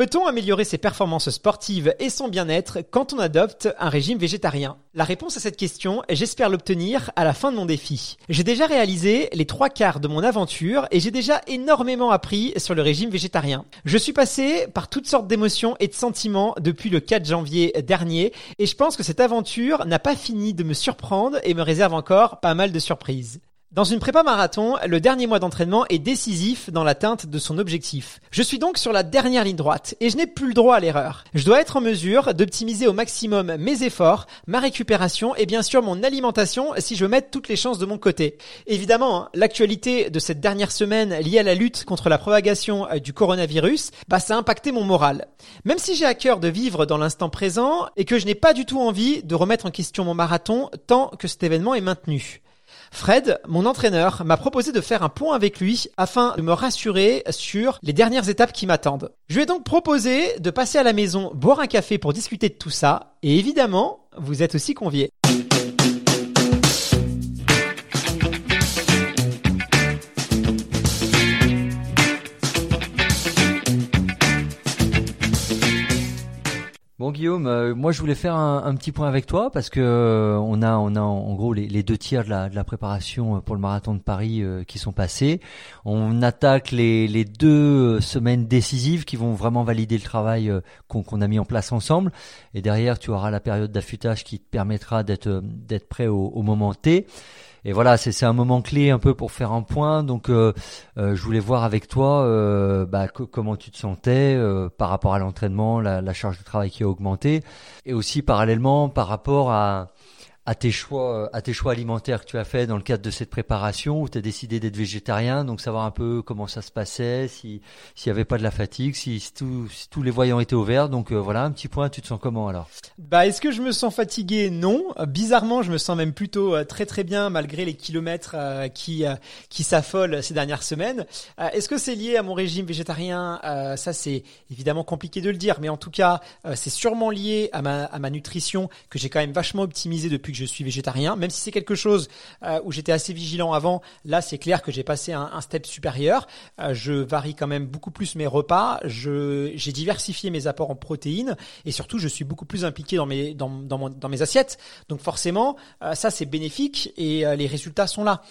Peut-on améliorer ses performances sportives et son bien-être quand on adopte un régime végétarien? La réponse à cette question, j'espère l'obtenir à la fin de mon défi. J'ai déjà réalisé les trois quarts de mon aventure et j'ai déjà énormément appris sur le régime végétarien. Je suis passé par toutes sortes d'émotions et de sentiments depuis le 4 janvier dernier et je pense que cette aventure n'a pas fini de me surprendre et me réserve encore pas mal de surprises. Dans une prépa marathon, le dernier mois d'entraînement est décisif dans l'atteinte de son objectif. Je suis donc sur la dernière ligne droite et je n'ai plus le droit à l'erreur. Je dois être en mesure d'optimiser au maximum mes efforts, ma récupération et bien sûr mon alimentation si je veux mettre toutes les chances de mon côté. Évidemment, hein, l'actualité de cette dernière semaine liée à la lutte contre la propagation euh, du coronavirus, bah ça a impacté mon moral. Même si j'ai à cœur de vivre dans l'instant présent et que je n'ai pas du tout envie de remettre en question mon marathon tant que cet événement est maintenu. Fred, mon entraîneur, m'a proposé de faire un point avec lui afin de me rassurer sur les dernières étapes qui m'attendent. Je lui ai donc proposé de passer à la maison boire un café pour discuter de tout ça et évidemment, vous êtes aussi conviés. Guillaume, euh, moi je voulais faire un, petit point avec toi parce que euh, on a on a en gros les, deux tiers de la, préparation euh, pour le marathon de Paris qui sont passés. On attaque les, deux semaines décisives qui vont vraiment valider le travail qu'on a mis en place ensemble. Et derrière tu auras la période d'affûtage qui te permettra d'être prêt au moment T et voilà, c'est un moment clé un peu pour faire un point. Donc, euh, euh, je voulais voir avec toi euh, bah, comment tu te sentais par rapport à l'entraînement, la, la, charge de travail qui a augmenté, et aussi parallèlement par rapport à à tes choix, à tes choix alimentaires que tu as fait dans le cadre de cette préparation où tu as décidé d'être végétarien, donc savoir un peu comment ça se passait, si s'il y avait pas de la fatigue, si, si, tous les voyants étaient ouverts. Donc euh, voilà, un petit point, tu te sens comment alors? Bah est-ce que je me sens fatigué? Non, bizarrement, je me sens même plutôt euh, très très bien malgré les kilomètres euh, qui qui s'affolent ces dernières semaines. Est-ce que c'est lié à mon régime végétarien? Ça c'est évidemment compliqué de le dire, mais en tout cas, c'est sûrement lié à ma à ma nutrition que j'ai quand même vachement optimisé depuis que je suis végétarien, même si c'est quelque chose euh, où j'étais assez vigilant avant. Là, c'est clair que j'ai passé un, step supérieur. Euh, je varie quand même beaucoup plus mes repas. J'ai diversifié mes apports en protéines et surtout, je suis beaucoup plus impliqué dans mes dans dans mes assiettes. Donc forcément, euh, ça c'est bénéfique et les résultats sont là.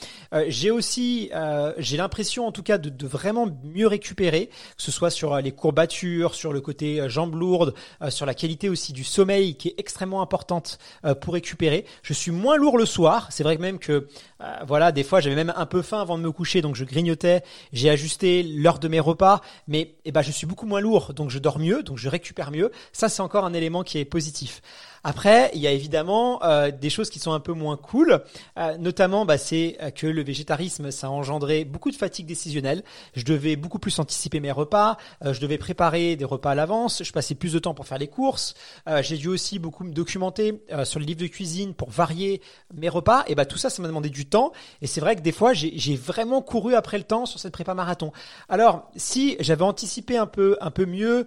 j'ai aussi j'ai l'impression en tout cas de, de, vraiment mieux récupérer, que ce soit sur les courbatures, sur le côté jambes lourdes, sur la qualité aussi du sommeil qui est extrêmement importante pour récupérer. Je suis moins lourd le soir. C'est vrai que même que euh, voilà, des fois j'avais même un peu faim avant de me coucher, donc je grignotais. J'ai ajusté l'heure de mes repas, mais eh ben je suis beaucoup moins lourd, donc je dors mieux, donc je récupère mieux. Ça c'est encore un élément qui est positif. Après, il y a évidemment euh, des choses qui sont un peu moins cool, euh, notamment bah, c'est que le végétarisme, ça a engendré beaucoup de fatigue décisionnelle. Je devais beaucoup plus anticiper mes repas, euh, je devais préparer des repas à l'avance, je passais plus de temps pour faire les courses. J'ai dû aussi beaucoup me documenter sur le livre de cuisine pour varier mes repas. Et bah tout ça, ça m'a demandé du temps. Et c'est vrai que des fois, j'ai vraiment couru après le temps sur cette prépa marathon. Alors, si j'avais anticipé un peu, un peu mieux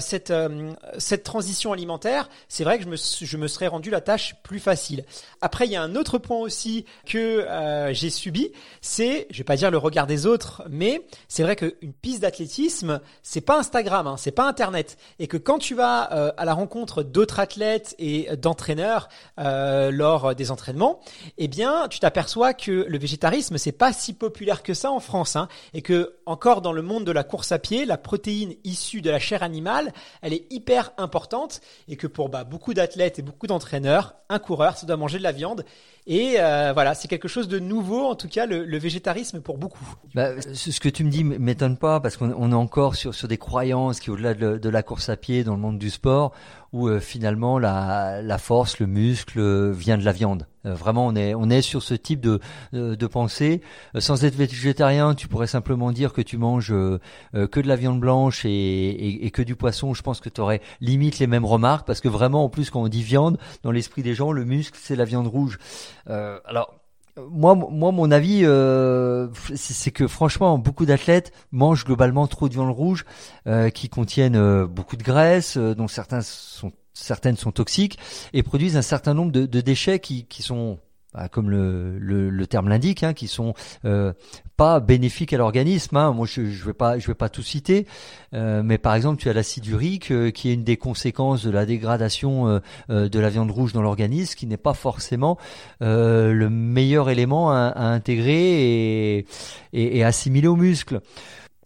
cette cette transition alimentaire, c'est vrai que je me, je me serais rendu la tâche plus facile. Après, il y a un autre point aussi que euh, j'ai subi, c'est, je vais pas dire le regard des autres, mais c'est vrai qu'une piste d'athlétisme, c'est pas Instagram, hein, c'est pas Internet, et que quand tu vas euh, à la rencontre d'autres athlètes et d'entraîneurs euh, lors des entraînements, eh bien, tu t'aperçois que le végétarisme c'est pas si populaire que ça en France, hein, et que encore dans le monde de la course à pied, la protéine issue de la chair animale, elle est hyper importante, et que pour bah, beaucoup d'athlètes et beaucoup d'entraîneurs, un coureur, ça doit manger de la viande. Et euh, voilà, c'est quelque chose de nouveau, en tout cas, le, végétarisme pour beaucoup. Bah, ce que tu me dis m'étonne pas, parce qu'on est encore sur des croyances qui, au-delà de, la course à pied, dans le monde du sport, où euh, finalement la, la force, le muscle vient de la viande. vraiment, on est on est sur ce type de de pensée. sans être végétarien, tu pourrais simplement dire que tu manges que de la viande blanche et, et, et que du poisson. Je pense que tu aurais limite les mêmes remarques parce que vraiment, en plus, quand on dit viande, dans l'esprit des gens, le muscle c'est la viande rouge. alors moi, moi, mon avis, euh, c'est que franchement, beaucoup d'athlètes mangent globalement trop de viande rouge, euh, qui contiennent euh, beaucoup de graisse, dont certains sont, certaines sont toxiques, et produisent un certain nombre de, déchets qui, sont comme le, le, terme l'indique, hein, qui sont euh, pas bénéfiques à l'organisme. Hein. Moi, je, je vais pas, vais pas tout citer, euh, mais par exemple, tu as l'acide urique, euh, qui est une des conséquences de la dégradation de la viande rouge dans l'organisme, qui n'est pas forcément le meilleur élément à, intégrer et, et assimiler aux muscles.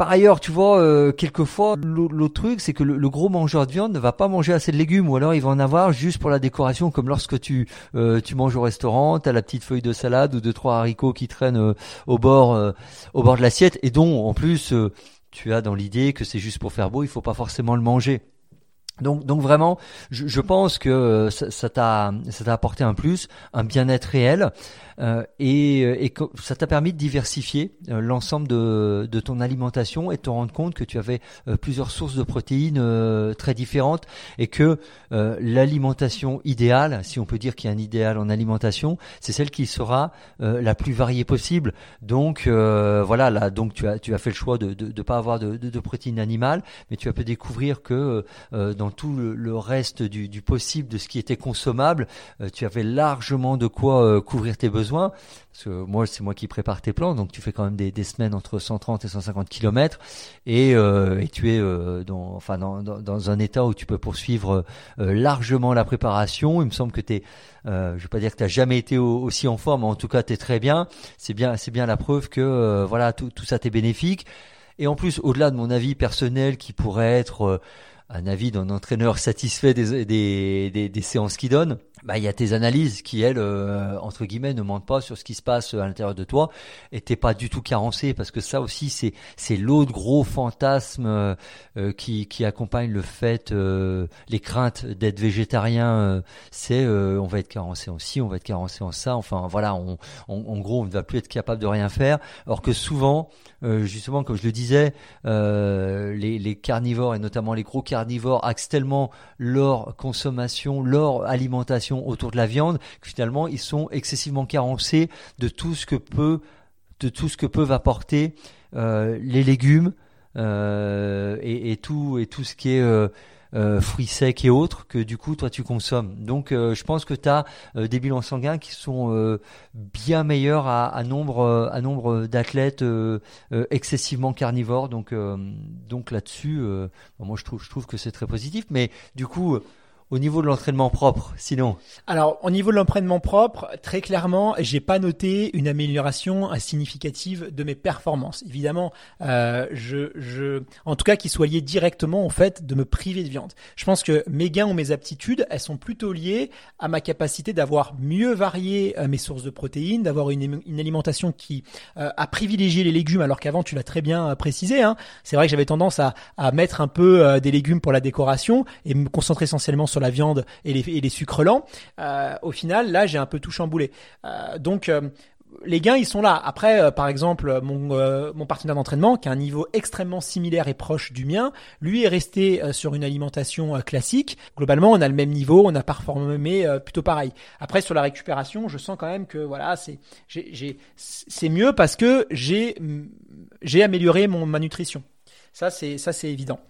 Par ailleurs, tu vois, euh, quelquefois, l'autre truc, c'est que le, gros mangeur de viande ne va pas manger assez de légumes, ou alors il va en avoir juste pour la décoration, comme lorsque tu euh, tu manges au restaurant, t'as la petite feuille de salade ou deux trois haricots qui traînent euh, au bord au bord de l'assiette, et dont en plus tu as dans l'idée que c'est juste pour faire beau, il faut pas forcément le manger. Donc, donc vraiment, je, je pense que ça t'a ça t'a apporté un plus, un bien-être réel. Euh, et, euh, ça t'a permis de diversifier euh, l'ensemble de, ton alimentation et de te rendre compte que tu avais plusieurs sources de protéines très différentes et que l'alimentation idéale, si on peut dire qu'il y a un idéal en alimentation, c'est celle qui sera la plus variée possible. Donc voilà, là, donc tu as tu as fait le choix de ne pas avoir de, protéines animales, mais tu as pu découvrir que dans tout le, reste du, possible de ce qui était consommable, tu avais largement de quoi couvrir tes besoins parce que moi, c'est moi qui prépare tes plans, donc tu fais quand même des, semaines entre 130 et 150 km, et, euh, et tu es euh, dans, un état où tu peux poursuivre euh, largement la préparation. Il me semble que tu es, je vais pas dire que tu jamais été aussi en forme, mais en tout cas tu es très bien. C'est bien, bien la preuve que voilà tout, ça t'est bénéfique. Et en plus, au-delà de mon avis personnel qui pourrait être un avis d'un entraîneur satisfait des séances qu'il donne, bah, il y a tes analyses qui, elles, euh, entre guillemets, ne mentent pas sur ce qui se passe à l'intérieur de toi et t'es pas du tout carencé parce que ça aussi, c'est, c'est l'autre gros fantasme euh, euh, qui, qui accompagne le fait, les craintes d'être végétarien, c'est on va être carencé en ci, on va être carencé en ça, enfin voilà, on, en gros, on ne va plus être capable de rien faire. Alors que souvent, justement, comme je le disais, les, les carnivores et notamment les gros carnivores axent tellement leur consommation, leur alimentation autour de la viande que finalement ils sont excessivement carencés de tout ce que peut de tout ce que peuvent apporter euh, les légumes euh, et, tout et tout ce qui est euh, fruits secs et autres que du coup toi tu consommes. Donc je pense que tu as des bilans sanguins qui sont bien meilleurs à, nombre à nombre d'athlètes excessivement carnivores. Donc donc là-dessus, moi je trouve je trouve que c'est très positif. Mais du coup au niveau de l'entraînement propre, sinon? Alors, au niveau de l'entraînement propre, très clairement, j'ai pas noté une amélioration significative de mes performances. Évidemment, euh, je, je, en tout cas, qui soit lié directement au fait de me priver de viande. Je pense que mes gains ou mes aptitudes, elles sont plutôt liées à ma capacité d'avoir mieux varié euh, mes sources de protéines, d'avoir une, alimentation qui euh, a privilégié les légumes, alors qu'avant, tu l'as très bien précisé. Hein. C'est vrai que j'avais tendance à, mettre un peu des légumes pour la décoration et me concentrer essentiellement sur la viande et les, sucres lents, euh, au final, là, j'ai un peu tout chamboulé. Euh, donc, euh, les gains, ils sont là. Après, par exemple, mon, partenaire d'entraînement, qui a un niveau extrêmement similaire et proche du mien, lui est resté sur une alimentation classique. Globalement, on a le même niveau, on a performé plutôt pareil. Après, sur la récupération, je sens quand même que voilà, c'est c'est mieux parce que j'ai j'ai amélioré mon ma nutrition. Ça, c'est ça, c'est évident.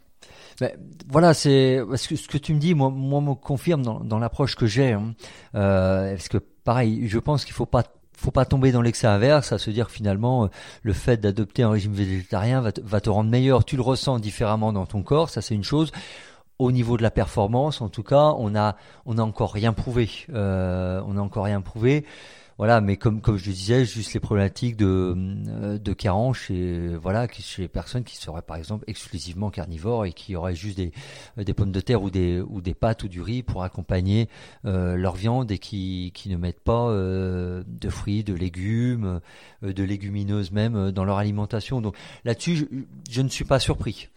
Voilà, c'est ce que, tu me dis, moi, moi me confirme dans, l'approche que j'ai, hein. euh, parce que pareil, je pense qu'il faut pas faut pas tomber dans l'excès inverse, à se dire finalement euh, le fait d'adopter un régime végétarien va te, va te rendre meilleur. Tu le ressens différemment dans ton corps, ça c'est une chose au niveau de la performance, en tout cas, on a on a encore rien prouvé. Euh, on a encore rien prouvé. Voilà, mais comme comme je disais, juste les problématiques de euh, de carence chez voilà chez les personnes qui seraient par exemple exclusivement carnivores et qui auraient juste des euh, des pommes de terre ou des ou des pâtes ou du riz pour accompagner euh, leur viande et qui qui ne mettent pas euh, de fruits, de légumes, de légumineuses même dans leur alimentation. Donc là-dessus, je, je, ne suis pas surpris.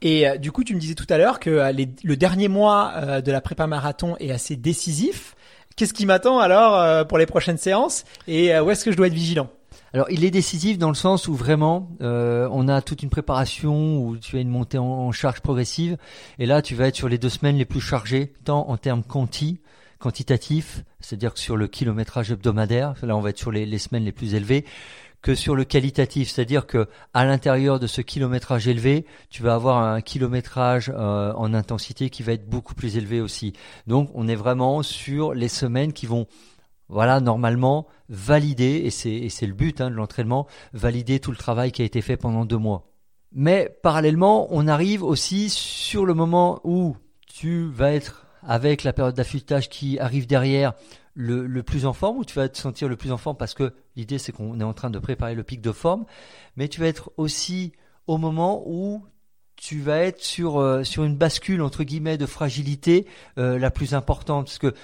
Et du coup, tu me disais tout à l'heure que les, le dernier mois de la prépa marathon est assez décisif Qu'est-ce qui m'attend alors pour les prochaines séances et où est-ce que je dois être vigilant? Alors, il est décisif dans le sens où vraiment, euh, on a toute une préparation où tu as une montée en, charge progressive, et là, tu vas être sur les deux semaines les plus chargées, tant en termes quanti, quantitatifs, c'est-à-dire que sur le kilométrage hebdomadaire, là, on va être sur les, semaines les plus élevées, que sur le qualitatif, c'est-à-dire que à l'intérieur de ce kilométrage élevé, tu vas avoir un kilométrage euh, en intensité qui va être beaucoup plus élevé aussi. Donc, on est vraiment sur les semaines qui vont voilà, normalement, valider, et c'est le but hein, de l'entraînement, valider tout le travail qui a été fait pendant deux mois. Mais parallèlement, on arrive aussi sur le moment où tu vas être avec la période d'affûtage qui arrive derrière le, plus en forme, où tu vas te sentir le plus en forme parce que l'idée c'est qu'on est en train de préparer le pic de forme, mais tu vas être aussi au moment où tu vas être sur, euh, sur une bascule entre guillemets de fragilité euh, la plus importante parce que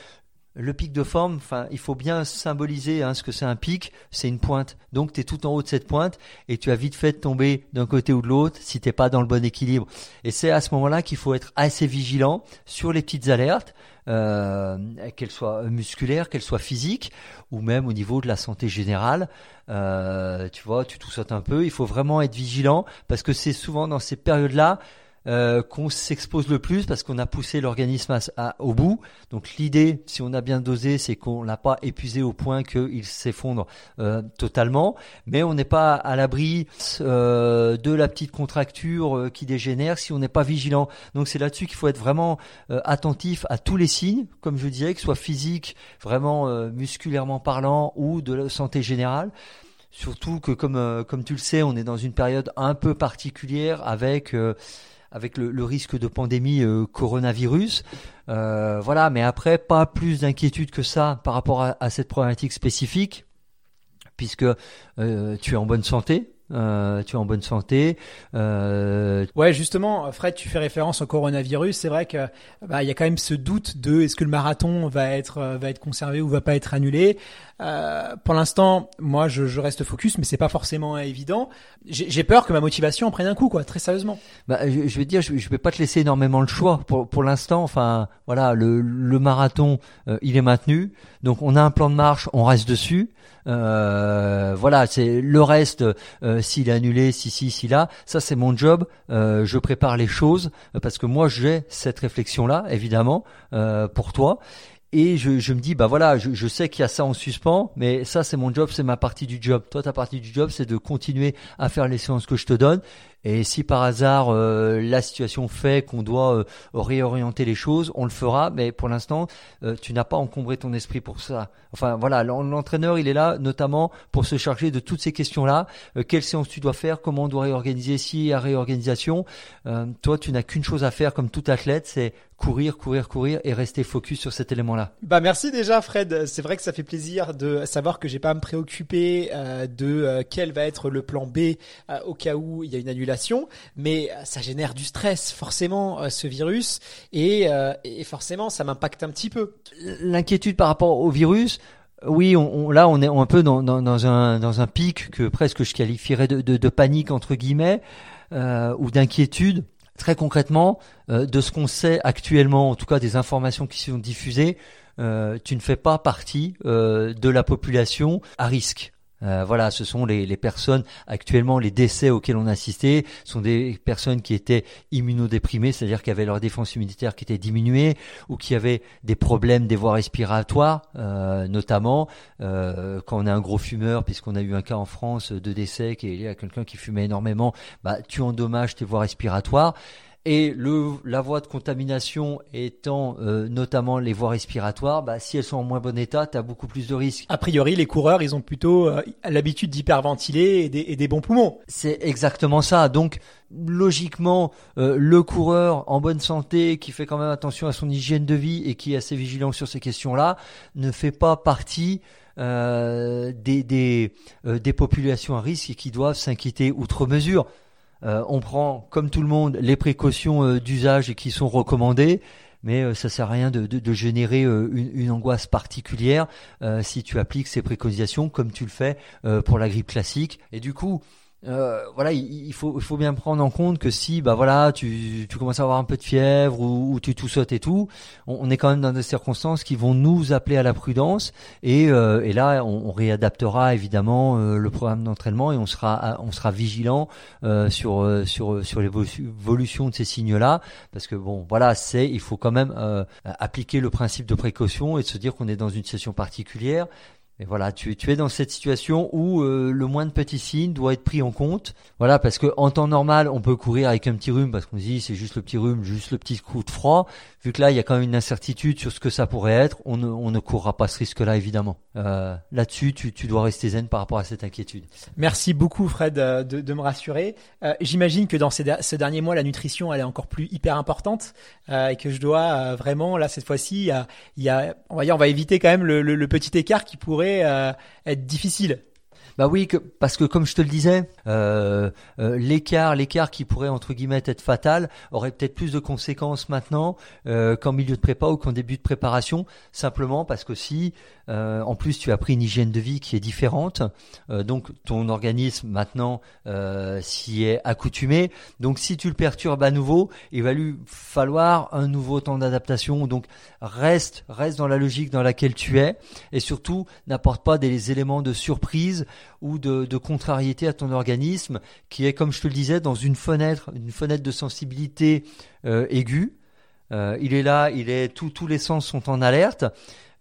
le pic de forme, enfin, il faut bien symboliser hein, ce que c'est un pic, c'est une pointe. Donc tu es tout en haut de cette pointe et tu as vite fait de tomber d'un côté ou de l'autre si t'es pas dans le bon équilibre. Et c'est à ce moment-là qu'il faut être assez vigilant sur les petites alertes, euh, qu'elles soient musculaires, qu'elles soient physiques ou même au niveau de la santé générale. Euh, tu vois, tu tout sautes un peu. Il faut vraiment être vigilant parce que c'est souvent dans ces périodes-là euh, qu'on s'expose le plus parce qu'on a poussé l'organisme au bout. Donc l'idée, si on a bien dosé, c'est qu'on l'a pas épuisé au point qu'il s'effondre euh, totalement, mais on n'est pas à l'abri euh, de la petite contracture qui dégénère si on n'est pas vigilant. Donc c'est là-dessus qu'il faut être vraiment attentif à tous les signes, comme je disais, que ce soit physique, vraiment musculairement parlant, ou de la santé générale. Surtout que comme comme tu le sais, on est dans une période un peu particulière avec avec le, risque de pandémie euh, coronavirus. Euh, voilà, mais après, pas plus d'inquiétude que ça par rapport à, cette problématique spécifique, puisque euh, tu es en bonne santé, tu es en bonne santé. Ouais, justement, Fred, tu fais référence au coronavirus. C'est vrai que bah, il y a quand même ce doute de est-ce que le marathon va être va être conservé ou va pas être annulé. Euh, pour l'instant, moi, je, je, reste focus, mais c'est pas forcément évident. J'ai peur que ma motivation en prenne un coup, quoi, très sérieusement. Bah, je, je vais te dire, je, je vais pas te laisser énormément le choix. Pour, pour l'instant, enfin, voilà, le, le marathon, euh, il est maintenu. Donc, on a un plan de marche, on reste dessus. Euh, voilà, c'est le reste. Euh, s'il est annulé, si si si là, ça c'est mon job. Je prépare les choses parce que moi j'ai cette réflexion là, évidemment, pour toi. Et je, me dis, bah voilà, je, je sais qu'il y a ça en suspens, mais ça c'est mon job, c'est ma partie du job. Toi, ta partie du job, c'est de continuer à faire les séances que je te donne et si par hasard euh, la situation fait qu'on doit euh, réorienter les choses, on le fera. Mais pour l'instant, euh, tu n'as pas encombré ton esprit pour ça. Enfin voilà, l'entraîneur il est là notamment pour se charger de toutes ces questions-là. quelle séance tu dois faire, comment on doit réorganiser, y a réorganisation. toi, tu n'as qu'une chose à faire comme tout athlète, c'est courir, courir, courir et rester focus sur cet élément-là. Bah merci déjà Fred. C'est vrai que ça fait plaisir de savoir que j'ai pas à me préoccuper de quel va être le plan B au cas où il y a une annulation mais euh, ça génère du stress forcément euh, ce virus euh, et, forcément ça m'impacte un petit peu. L'inquiétude par rapport au virus, oui, on, là on est un peu dans, un, dans un pic que presque je qualifierais de, panique entre guillemets ou d'inquiétude. Très concrètement, de ce qu'on sait actuellement, en tout cas des informations qui sont diffusées, tu ne fais pas partie de la population à risque. Euh, voilà, ce sont les, personnes actuellement, les décès auxquels on a assisté sont des personnes qui étaient immunodéprimées, c'est-à-dire qui avaient leur défense immunitaire qui était diminuée ou qui avaient des problèmes des voies respiratoires, euh, notamment euh, quand on a un gros fumeur, puisqu'on a eu un cas en France de décès qui est lié à quelqu'un qui fumait énormément, bah, tu endommages tes voies respiratoires et le, la voie de contamination étant euh, notamment les voies respiratoires, bah, si elles sont en moins bon état, tu as beaucoup plus de risques. A priori, les coureurs, ils ont plutôt euh, l'habitude d'hyperventiler et des, et des bons poumons. C'est exactement ça. Donc, logiquement, euh, le coureur en bonne santé, qui fait quand même attention à son hygiène de vie et qui est assez vigilant sur ces questions-là, ne fait pas partie des, des, des populations à risque et qui doivent s'inquiéter outre mesure. Euh, on prend, comme tout le monde, les précautions euh, d'usage qui sont recommandées, mais euh, ça sert à rien de, générer une, angoisse particulière si tu appliques ces préconisations comme tu le fais pour la grippe classique. Et du coup, euh, voilà, il, faut, il faut bien prendre en compte que si, bah voilà, tu, tu commences à avoir un peu de fièvre ou, ou tu tout sautes et tout, on, est quand même dans des circonstances qui vont nous appeler à la prudence et, euh, et là, on, on, réadaptera évidemment euh, le programme d'entraînement et on sera, on sera vigilant euh, sur, euh, sur, sur l'évolution de ces signes-là, parce que bon, voilà, c'est, il faut quand même appliquer le principe de précaution et de se dire qu'on est dans une session particulière. Et voilà, tu, es dans cette situation où euh, le moins de petits signes doit être pris en compte. Voilà, parce que en temps normal, on peut courir avec un petit rhume parce qu'on se dit c'est juste le petit rhume, juste le petit coup de froid. Vu que là, il y a quand même une incertitude sur ce que ça pourrait être, on ne, courra pas ce risque-là évidemment. Euh, Là-dessus, tu, dois rester zen par rapport à cette inquiétude. Merci beaucoup Fred euh, de, me rassurer. Euh, J'imagine que dans ces, ce dernier mois, la nutrition elle est encore plus hyper importante et que je dois vraiment là cette fois-ci, on va éviter quand même le petit écart qui pourrait euh, être difficile. Bah oui, que, parce que comme je te le disais, euh, euh, l'écart, l'écart qui pourrait entre guillemets être fatal, aurait peut-être plus de conséquences maintenant euh, qu'en milieu de prépa ou qu'en début de préparation, simplement parce que si, euh, en plus, tu as pris une hygiène de vie qui est différente, euh, donc ton organisme maintenant s'y est accoutumé. Donc si tu le perturbes à nouveau, il va lui falloir un nouveau temps d'adaptation. Donc reste, reste dans la logique dans laquelle tu es, et surtout n'apporte pas des éléments de surprise ou de, contrariété à ton organisme qui est, comme je te le disais, dans une fenêtre, une fenêtre de sensibilité euh, aiguë. Euh, il est là, il est tous les sens sont en alerte.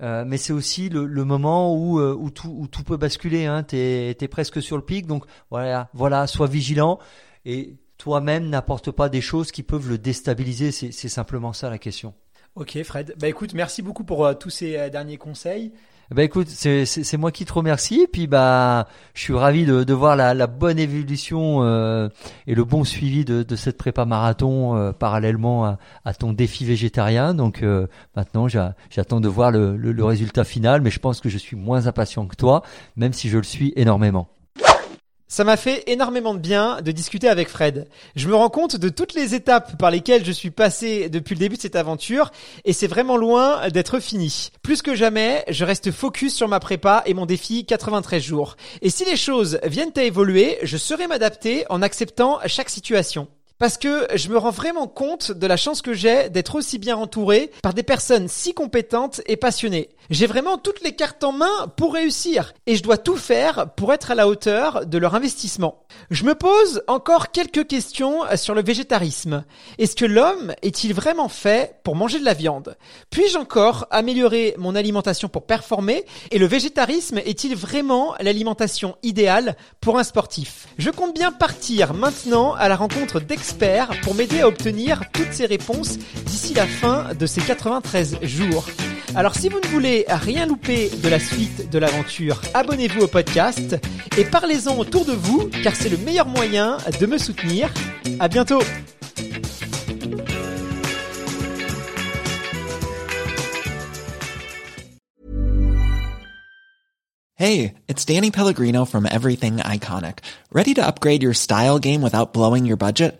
Euh, mais c'est aussi le, moment où, où, tout, peut basculer. Hein. Tu es, presque sur le pic. Donc voilà, voilà sois vigilant. Et toi-même, n'apporte pas des choses qui peuvent le déstabiliser. C'est simplement ça la question. Ok Fred. Bah écoute, merci beaucoup pour tous ces derniers conseils. Bah écoute, c'est moi qui te remercie. Et puis bah, je suis ravi de, de voir la, la, bonne évolution euh, et le bon suivi de, de cette prépa marathon euh, parallèlement à, à, ton défi végétarien. Donc euh, maintenant, j'attends de voir le, le, le résultat final, mais je pense que je suis moins impatient que toi, même si je le suis énormément. Ça m'a fait énormément de bien de discuter avec Fred. Je me rends compte de toutes les étapes par lesquelles je suis passé depuis le début de cette aventure et c'est vraiment loin d'être fini. Plus que jamais, je reste focus sur ma prépa et mon défi 93 jours. Et si les choses viennent à évoluer, je saurai m'adapter en acceptant chaque situation. Parce que je me rends vraiment compte de la chance que j'ai d'être aussi bien entouré par des personnes si compétentes et passionnées. J'ai vraiment toutes les cartes en main pour réussir et je dois tout faire pour être à la hauteur de leur investissement. Je me pose encore quelques questions sur le végétarisme. Est-ce que l'homme est-il vraiment fait pour manger de la viande? Puis-je encore améliorer mon alimentation pour performer? Et le végétarisme est-il vraiment l'alimentation idéale pour un sportif? Je compte bien partir maintenant à la rencontre d'experts pour m'aider à obtenir toutes ces réponses d'ici la fin de ces 93 jours. Alors si vous ne voulez rien louper de la suite de l'aventure, abonnez-vous au podcast et parlez-en autour de vous car c'est le meilleur moyen de me soutenir. À bientôt. Hey, it's Danny Pellegrino from Everything Iconic. Ready to upgrade your style game without blowing your budget?